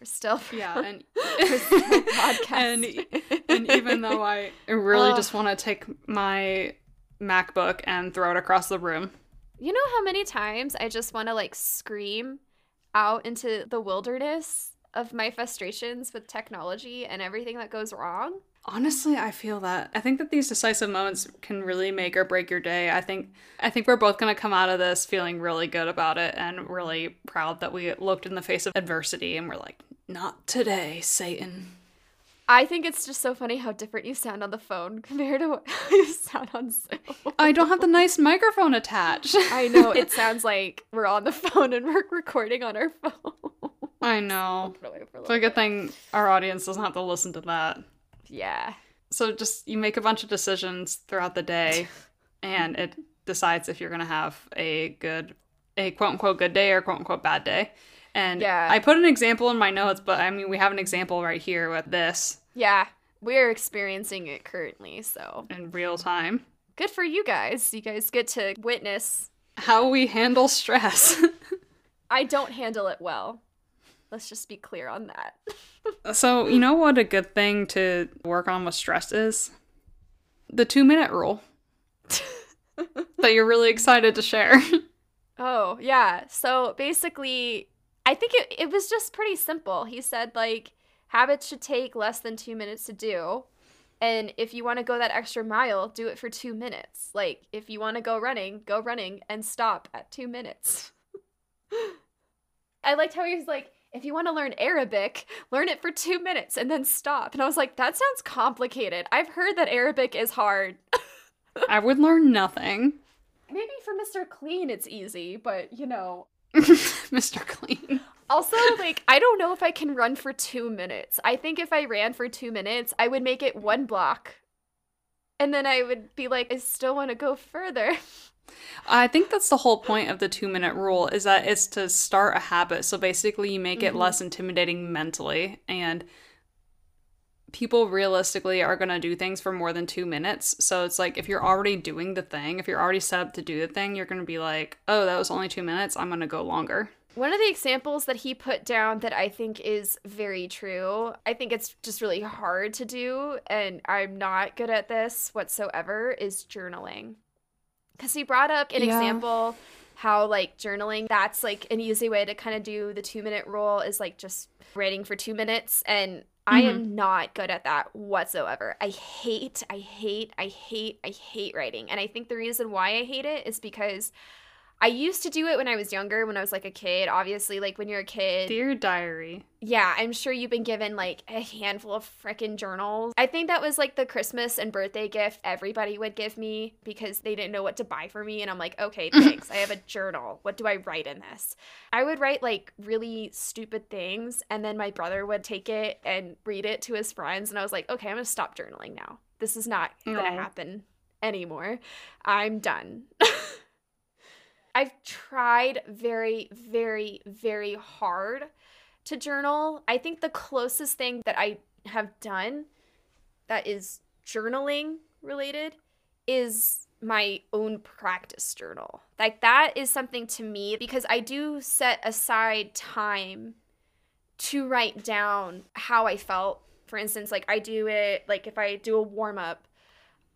we're still Yeah. And, we're and, and even though I really Ugh. just want to take my MacBook and throw it across the room. You know how many times I just want to like scream out into the wilderness of my frustrations with technology and everything that goes wrong? Honestly, I feel that. I think that these decisive moments can really make or break your day. I think I think we're both going to come out of this feeling really good about it and really proud that we looked in the face of adversity and we're like, "Not today, Satan." I think it's just so funny how different you sound on the phone compared to what you sound on Zoom. I don't have the nice microphone attached. I know it sounds like we're on the phone and we're recording on our phone. I know. Away for a It's a good thing our audience doesn't have to listen to that. Yeah. So just you make a bunch of decisions throughout the day and it decides if you're going to have a good a quote unquote good day or quote unquote bad day. And Yeah. I put an example in my notes, but I mean we have an example right here with this Yeah. We're experiencing it currently, so in real time. good for you guys. You guys get to witness. How we handle stress. I don't handle it well. Let's just be clear on that. so, you know what a good thing to work on with stress is? The 2-minute rule that you're really excited to share. Oh, yeah. So basically, I think it, it was just pretty simple. He said, like, habits should take less than two minutes to do. And if you want to go that extra mile, do it for two minutes. Like, if you want to go running, go running and stop at two minutes. I liked how he was like, if you want to learn Arabic, learn it for two minutes and then stop. And I was like, that sounds complicated. I've heard that Arabic is hard. I would learn nothing. Maybe for Mr. Clean it's easy, but you know. Mr. Clean. Also, like, I don't know if I can run for two minutes. I think if I ran for two minutes, I would make it one block. And then I would be like, I still want to go further. I think that's the whole point of the two minute rule is that it's to start a habit. So basically, you make it Mhm. less intimidating mentally, and people realistically are going to do things for more than two minutes. So it's like if you're already doing the thing, if you're already set up to do the thing, you're going to be like, oh, that was only two minutes. I'm going to go longer. One of the examples that he put down that I think is very true, I think it's just really hard to do, and I'm not good at this whatsoever, is journaling. Because he brought up an Yeah. example how, like, journaling, that's like an easy way to kind of do the two minute rule is like just writing for two minutes. And I am mm-hmm. not good at that whatsoever. I hate, I hate, I hate, I hate writing. And I think the reason why I hate it is because I used to do it when I was younger, when I was like a kid. Obviously, like when you're a kid. Dear diary. Yeah, I'm sure you've been given like a handful of frickin' journals. I think that was like the Christmas and birthday gift everybody would give me because they didn't know what to buy for me. And I'm like, okay, thanks. I have a journal. What do I write in this? I would write like really stupid things. And then my brother would take it and read it to his friends. And I was like, okay, I'm going to stop journaling now. This is not going to happen anymore. I'm done. I've tried very, very, very hard to journal. I think the closest thing that I have done that is journaling related is my own practice journal. Like that is something to me because I do set aside time to write down how I felt. For instance, like I do it like if I do a warm up,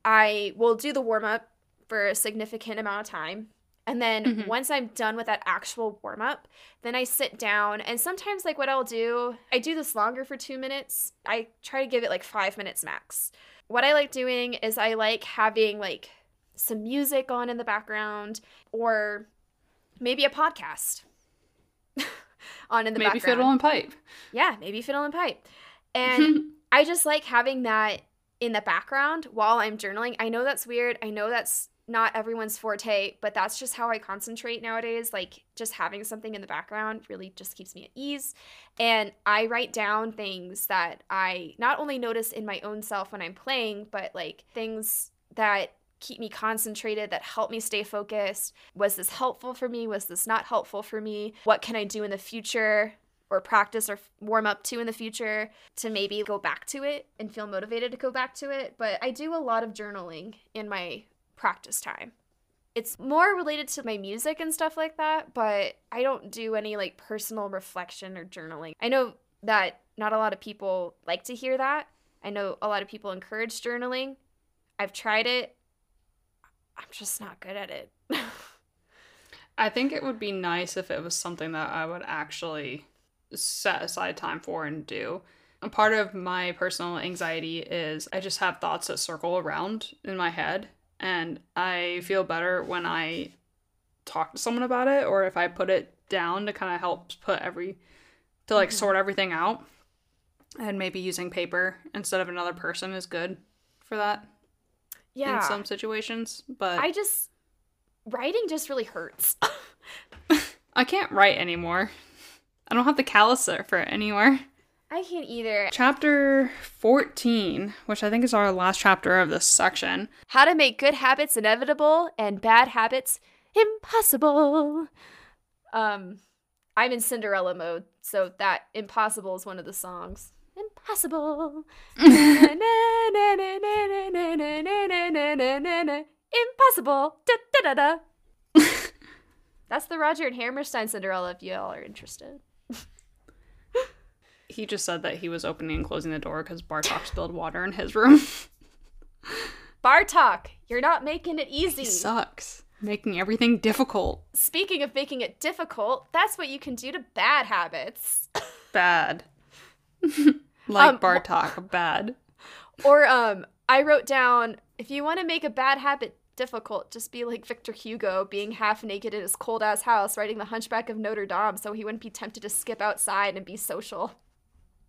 I will do the warm up for a significant amount of time. And then Mhm. once I'm done with that actual warm up, then I sit down and sometimes like what I'll do, I do this longer for 2 minutes. I try to give it like 5 minutes max. What I like doing is I like having like some music on in the background or maybe a podcast on in the Maybe background. fiddle and pipe. Yeah, maybe fiddle and pipe. And I just like having that in the background while I'm journaling. I know that's weird. I know that's not everyone's forte, but that's just how I concentrate nowadays. Like just having something in the background really just keeps me at ease. And I write down things that I not only notice in my own self when I'm playing, but like things that keep me concentrated, that help me stay focused. Was this helpful for me? Was this not helpful for me? What can I do in the future or practice or warm up to in the future to maybe go back to it and feel motivated to go back to it? But I do a lot of journaling in my practice time. It's more related to my music and stuff like that, but I don't do any like personal reflection or journaling. I know that not a lot of people like to hear that. I know a lot of people encourage journaling. I've tried it. I'm just not good at it. I think it would be nice if it was something that I would actually set aside time for and do. A part of my personal anxiety is I just have thoughts that circle around in my head, and I feel better when I talk to someone about it or if I put it down to kind of help put every to like mm-hmm. sort everything out. And maybe using paper instead of another person is good for that. Yeah. In some situations, but I just writing just really hurts. I can't write anymore. I don't have the callus for it anymore. I can't either. Chapter 14, which I think is our last chapter of this section. How to make good habits inevitable and bad habits impossible. Um I'm in Cinderella mode, so that impossible is one of the songs. Impossible. Impossible. Da, da, da, da. That's the Roger and Hammerstein Cinderella if you all are interested. He just said that he was opening and closing the door because Bartok spilled water in his room. Bartok, you're not making it easy. He sucks. Making everything difficult. Speaking of making it difficult, that's what you can do to bad habits. bad. like um, Bartok, bad. Or um I wrote down if you want to make a bad habit difficult, just be like Victor Hugo, being half naked in his cold ass house, writing The Hunchback of Notre Dame so he wouldn't be tempted to skip outside and be social.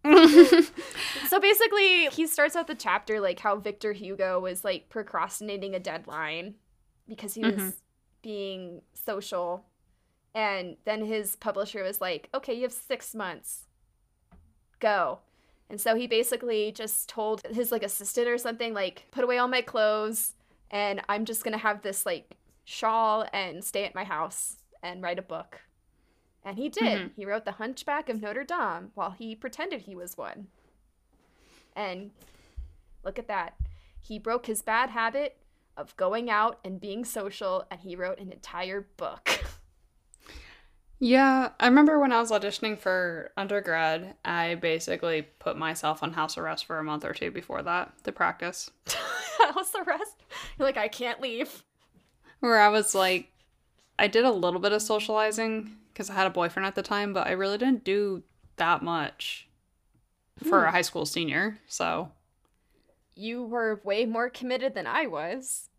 so basically, he starts out the chapter like how Victor Hugo was like procrastinating a deadline because he was mm-hmm. being social. And then his publisher was like, okay, you have six months. Go. And so he basically just told his like assistant or something, like, put away all my clothes and I'm just gonna have this like shawl and stay at my house and write a book. And he did. Mm-hmm. He wrote The Hunchback of Notre Dame while he pretended he was one. And look at that. He broke his bad habit of going out and being social, and he wrote an entire book. Yeah, I remember when I was auditioning for undergrad, I basically put myself on house arrest for a month or two before that to practice. house arrest? You're like, I can't leave. Where I was like, I did a little bit of socializing because I had a boyfriend at the time, but I really didn't do that much for hmm. a high school senior, so. You were way more committed than I was.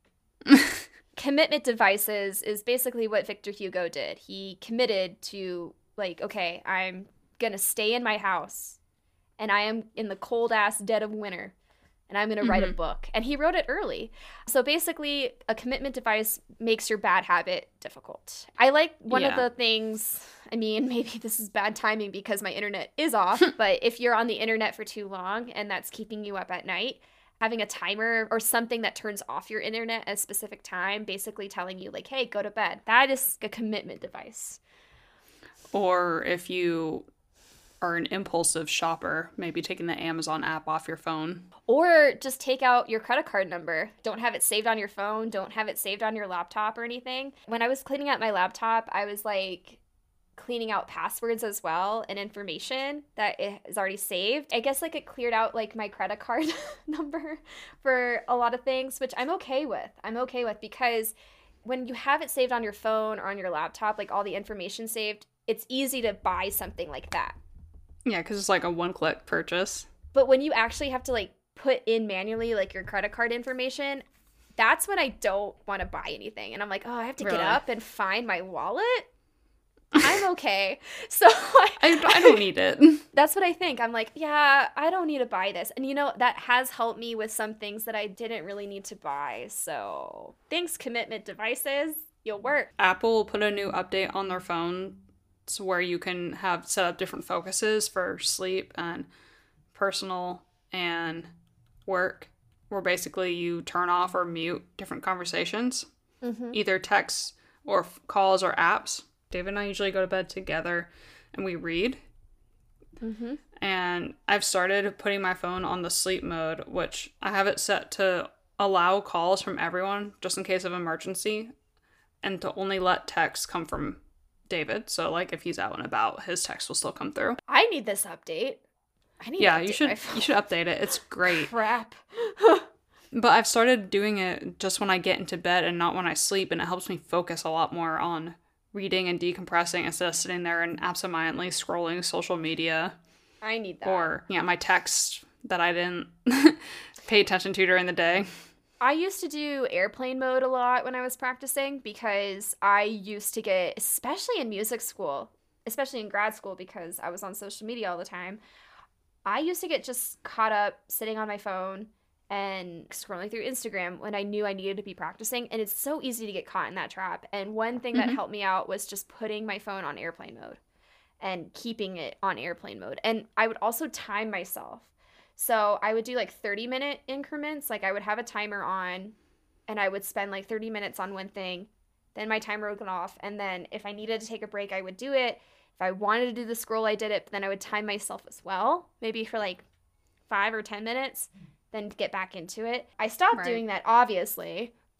commitment devices is basically what Victor Hugo did. He committed to like, okay, I'm going to stay in my house and I am in the cold ass dead of winter and I'm going to mm-hmm. write a mm-hmm. book. And he wrote it early. So basically, a commitment device makes your bad habit difficult. I like one yeah. of the things, I mean, maybe this is bad timing because my internet is off, but if you're on the internet for too long and that's keeping you up at night, having a timer or something that turns off your internet at a specific time, basically telling you, like, hey, go to bed. That is a commitment device. Or if you are an impulsive shopper, maybe taking the Amazon app off your phone. Or just take out your credit card number. Don't have it saved on your phone, don't have it saved on your laptop or anything. When I was cleaning out my laptop, I was like, cleaning out passwords as well and information that is already saved. I guess like it cleared out like my credit card number for a lot of things, which I'm okay with. I'm okay with because when you have it saved on your phone or on your laptop, like all the information saved, it's easy to buy something like that. Yeah, because it's like a one click purchase. But when you actually have to like put in manually like your credit card information, that's when I don't want to buy anything. And I'm like, oh, I have to really? get up and find my wallet. I'm okay. So I, I, I, don't need it. That's what I think. I'm like, yeah, I don't need to buy this. And you know, that has helped me with some things that I didn't really need to buy. So thanks, commitment devices. You'll work. Apple put a new update on their phone where you can have set up different focuses for sleep and personal and work. where basically you turn off or mute different conversations, Mm-hmm. either texts or calls or apps. David and I usually go to bed together and we read. Mm-hmm. And I've started putting my phone on the sleep mode, which I have it set to allow calls from everyone just in case of emergency and to only let texts come from David. So, like, if he's out and about, his text will still come through. I need this update. I need. Yeah, you should you should update it. It's great. Crap. But I've started doing it just when I get into bed and not when I sleep, and it helps me focus a lot more on reading and decompressing instead of sitting there and absentmindedly scrolling social media I need that. or yeah, my text that I didn't pay attention to during the day. I used to do airplane mode a lot when I was practicing because I used to get, especially in music school, especially in grad school because I was on social media all the time. I used to get just caught up sitting on my phone and scrolling through Instagram when I knew I needed to be practicing. And it's so easy to get caught in that trap. And one thing that Mhm. helped me out was just putting my phone on airplane mode and keeping it on airplane mode. And I would also time myself. So I would do like 30 minute increments. Like I would have a timer on and I would spend like 30 minutes on one thing. Then my timer would go off. And then if I needed to take a break, I would do it. If I wanted to do the scroll, I did it. But then I would time myself as well, maybe for like five or 10 minutes, then get back into it. I stopped Right. doing that, obviously.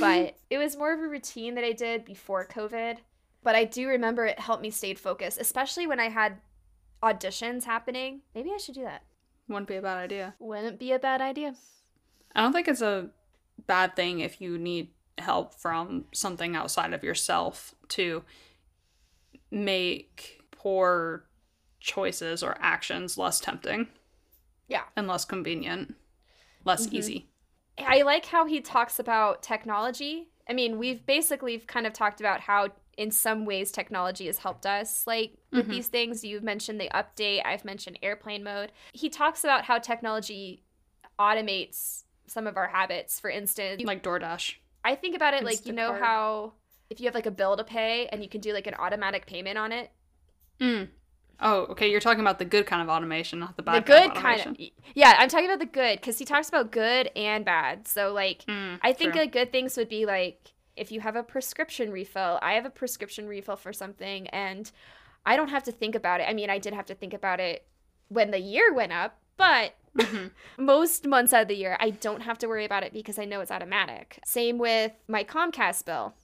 but it was more of a routine that I did before COVID. But I do remember it helped me stay focused, especially when I had auditions happening. Maybe I should do that. Wouldn't be a bad idea. Wouldn't be a bad idea. I don't think it's a bad thing if you need help from something outside of yourself to make poor choices or actions less tempting. Yeah. And less convenient. Less Mhm. easy. I like how he talks about technology. I mean, we've basically kind of talked about how in some ways technology has helped us like with Mhm. these things. You've mentioned the update, I've mentioned airplane mode. He talks about how technology automates some of our habits. For instance, Like DoorDash. I think about it like you know how if you have like a bill to pay and you can do like an automatic payment on it. Mm. Oh, okay. You're talking about the good kind of automation, not the bad the good kind of kind of Yeah, I'm talking about the good cuz he talks about good and bad. So like Mm, I think true. like good things would be like if you have a prescription refill, I have a prescription refill for something and I don't have to think about it. I mean, I did have to think about it when the year went up, but Mhm. most months out of the year, I don't have to worry about it because I know it's automatic. Same with my Comcast bill.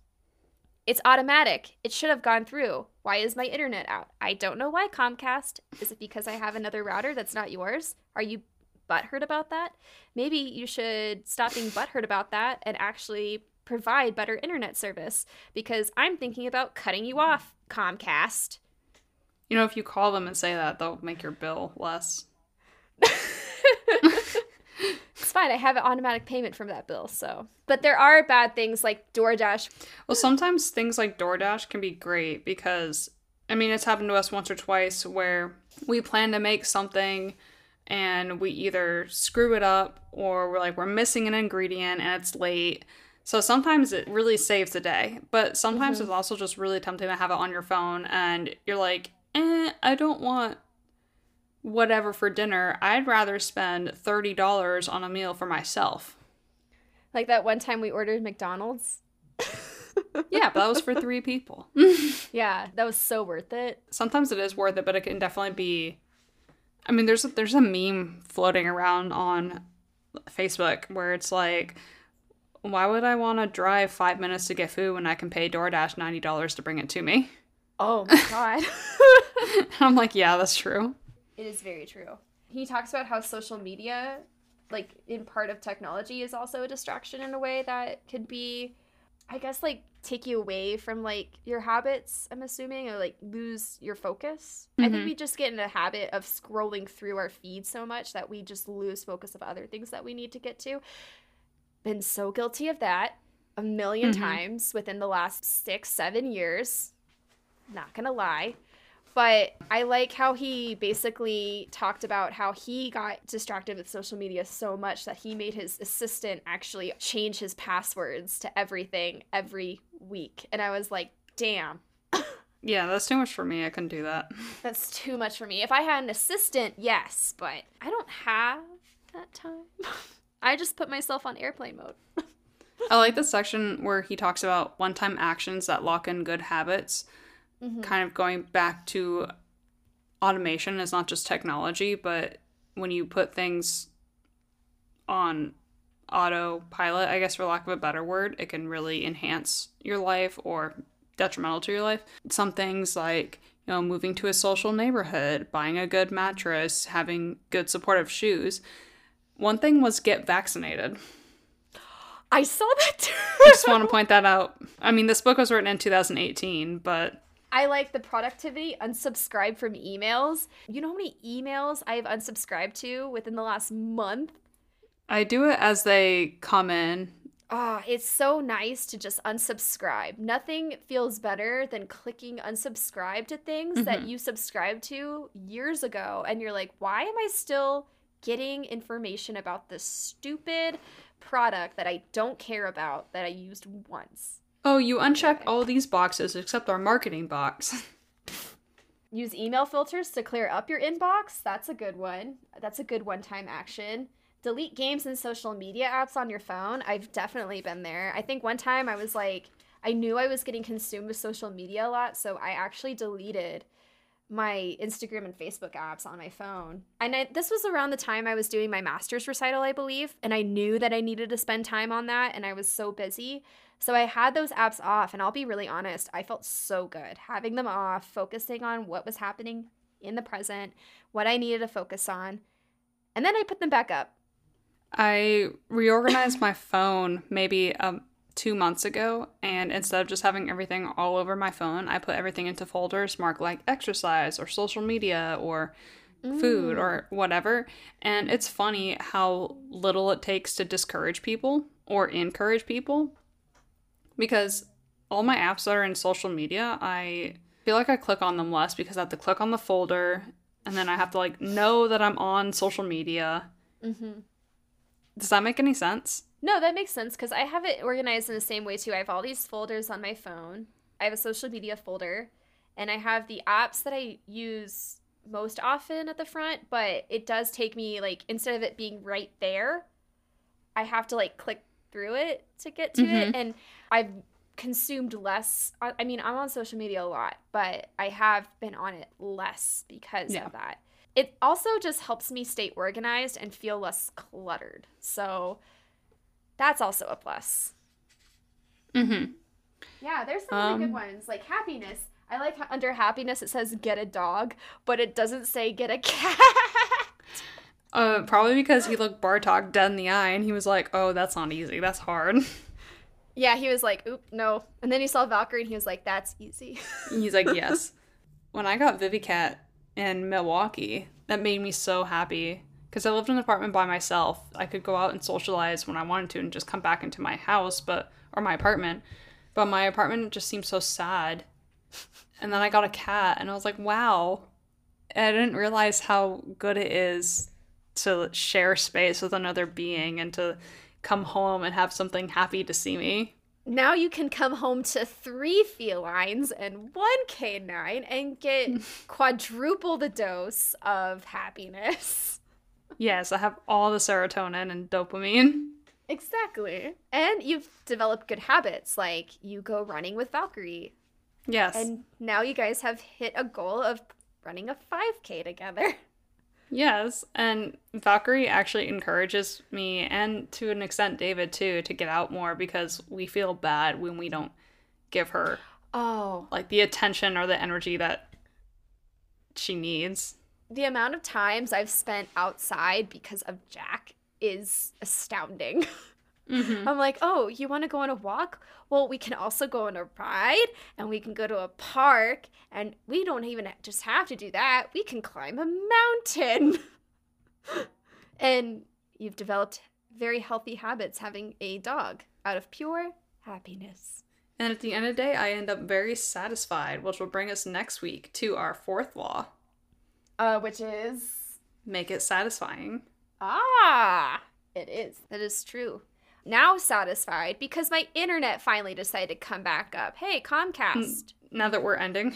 It's automatic. It should have gone through. Why is my internet out? I don't know why, Comcast. Is it because I have another router that's not yours? Are you butthurt about that? Maybe you should stop being butthurt about that and actually provide better internet service because I'm thinking about cutting you off, Comcast. You know, if you call them and say that, they'll make your bill less. It's fine. I have an automatic payment from that bill, so. But there are bad things like DoorDash. Well, sometimes things like DoorDash can be great because, I mean, it's happened to us once or twice where we plan to make something and we either screw it up or we're like, we're missing an ingredient and it's late. So sometimes it really saves the day, but sometimes Mhm. it's also just really tempting to have it on your phone and you're like, eh, I don't want whatever for dinner. I'd rather spend $30 on a meal for myself. Like that one time we ordered McDonald's. Yeah, but that was for three people. Yeah, that was so worth it. sometimes it is worth it, but it can definitely be. I mean, there's a, there's a meme floating around on Facebook where it's like, why would I want to drive five minutes to get food when I can pay DoorDash ninety dollars to bring it to me? Oh my god. I'm like, yeah, that's true. it is very true. He talks about how social media, like in part of technology, is also a distraction in a way that could be, I guess, like take you away from like your habits, I'm assuming, or like lose your focus. I think Mhm. we just get in a habit of scrolling through our feed so much that we just lose focus of other things that we need to get to. Been so guilty of that a 1000000 Mhm. times within the last six, seven years. Not gonna lie. But I like how he basically talked about how he got distracted with social media so much that he made his assistant actually change his passwords to everything every week. And I was like, damn, Yeah, that's too much for me. I couldn't do that. that's too much for me. If I had an assistant, yes, but I don't have that time. I just put myself on airplane mode. I like the section where he talks about one time actions that lock in good habits, Mm-hmm. kind of going back to automation is not just technology, but when you put things on autopilot, I guess for lack of a better word, it can really enhance your life or detrimental to your life. Some things like, you know, moving to a social neighborhood, buying a good mattress, having good supportive shoes. One thing was get vaccinated. I saw that too. I just want to point that out. I mean, this book was written in 2018, but I like the productivity, unsubscribe from emails. You know how many emails I have unsubscribed to within the last month? I do it as they come in. Ah, it's so nice to just unsubscribe. Nothing feels better than clicking unsubscribe to things that you subscribed to years ago and you're like, "Why am I still getting information about this stupid product that I don't care about that I used once?" Oh, you uncheck all these boxes except our marketing box. Use email filters to clear up your inbox. That's a good one. That's a good one time action. Delete games and social media apps on your phone. I've definitely been there. I think one time I was like, I knew I was getting consumed with social media a lot, so I actually deleted my Instagram and Facebook apps on my phone. And I, this was around the time I was doing my master's recital, I believe, and I knew that I needed to spend time on that, and I was so busy. So I had those apps off, and I'll be really honest, I felt so good having them off, focusing on what was happening in the present, what I needed to focus on. And then I put them back up. I reorganized my phone maybe um, two months ago, and instead of just having everything all over my phone, I put everything into folders marked like exercise or social media or food or whatever. And it's funny how little it takes to discourage people or encourage people because all my apps that are in social media, I feel like I click on them less because I have to click on the folder and then I have to like know that I'm on social media. Mm-hmm. Does that make any sense? No, that makes sense because I have it organized in the same way too. I have all these folders on my phone. I have a social media folder, and I have the apps that I use most often at the front, but it does take me like instead of it being right there, I have to like click through it to get to it mm-hmm. and I've consumed less I I mean, I'm on social media a lot, but I have been on it less because Yeah. of that. It also just helps me stay organized and feel less cluttered. So that's also a plus. Mm-hmm. Yeah, there's some really Um, good ones. Like happiness. I like how under happiness it says get a dog, but it doesn't say get a cat. Uh, probably because he looked Bartok dead in the eye and he was like, oh, that's not easy. That's hard. yeah, he was like, oop, no. And then he saw Valkyrie and he was like, that's easy. He's like, yes. when I got Vivicat in Milwaukee, that made me so happy because I lived in an apartment by myself. I could go out and socialize when I wanted to and just come back into my house, but or my apartment. But my apartment just seemed so sad. And then I got a cat and I was like, wow. And I didn't realize how good it is to share space with another being and to come home and have something happy to see me. now you can come home to three felines and one canine and get quadruple the dose of happiness. Yes, I have all the serotonin and dopamine. Exactly. And you've developed good habits, like you go running with Valkyrie. Yes. And now you guys have hit a goal of running a 5K together. Yes, and Valkyrie actually encourages me and to an extent David too to get out more because we feel bad when we don't give her Oh, like the attention or the energy that she needs. The amount of times I've spent outside because of Jack is astounding. Mm-hmm. I'm like, oh, you want to go on a walk? Well, we can also go on a ride and we can go to a park and we don't even just have to do that. We can climb a mountain. and you've developed very healthy habits having a dog out of pure happiness. And at the end of the day, I end up very satisfied, which will bring us next week to our fourth law Uh, which is make it satisfying. Ah, it is. That is true. Now satisfied because my internet finally decided to come back up. Hey, Comcast. Now that we're ending,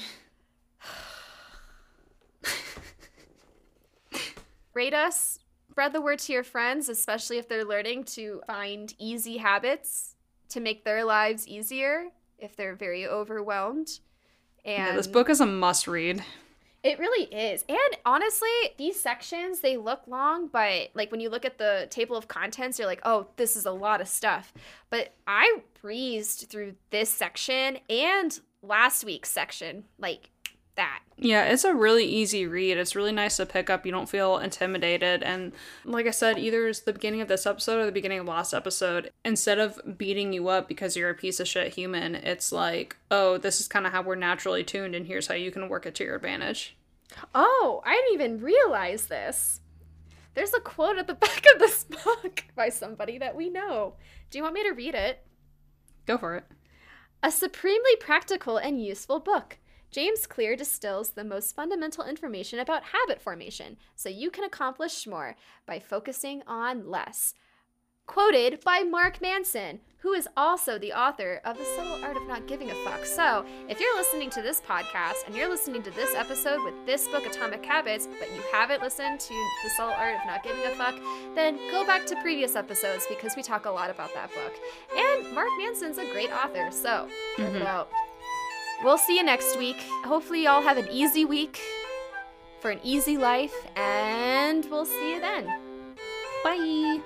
Rate us spread the word to your friends, especially if they're learning to find easy habits to make their lives easier if they're very overwhelmed. And Yeah, this book is a must read. It really is. And honestly, these sections, they look long, but like when you look at the table of contents, you're like, oh, this is a lot of stuff. But I breezed through this section and last week's section like that. Yeah, it's a really easy read. It's really nice to pick up. You don't feel intimidated. And like I said, either it's the beginning of this episode or the beginning of last episode. Instead of beating you up because you're a piece of shit human, it's like, oh, this is kind of how we're naturally tuned, and here's how you can work it to your advantage. Oh, I didn't even realize this. There's a quote at the back of this book by somebody that we know. Do you want me to read it? Go for it. A supremely practical and useful book. James Clear distills the most fundamental information about habit formation so you can accomplish more by focusing on less. Quoted by Mark Manson, who is also the author of The Subtle Art of Not Giving a Fuck. So, if you're listening to this podcast and you're listening to this episode with this book, Atomic Habits, but you haven't listened to The Subtle Art of Not Giving a Fuck, then go back to previous episodes because we talk a lot about that book. And Mark Manson's a great author, so check it Mhm. out. We'll see you next week. Hopefully, y'all have an easy week for an easy life, and we'll see you then. Bye.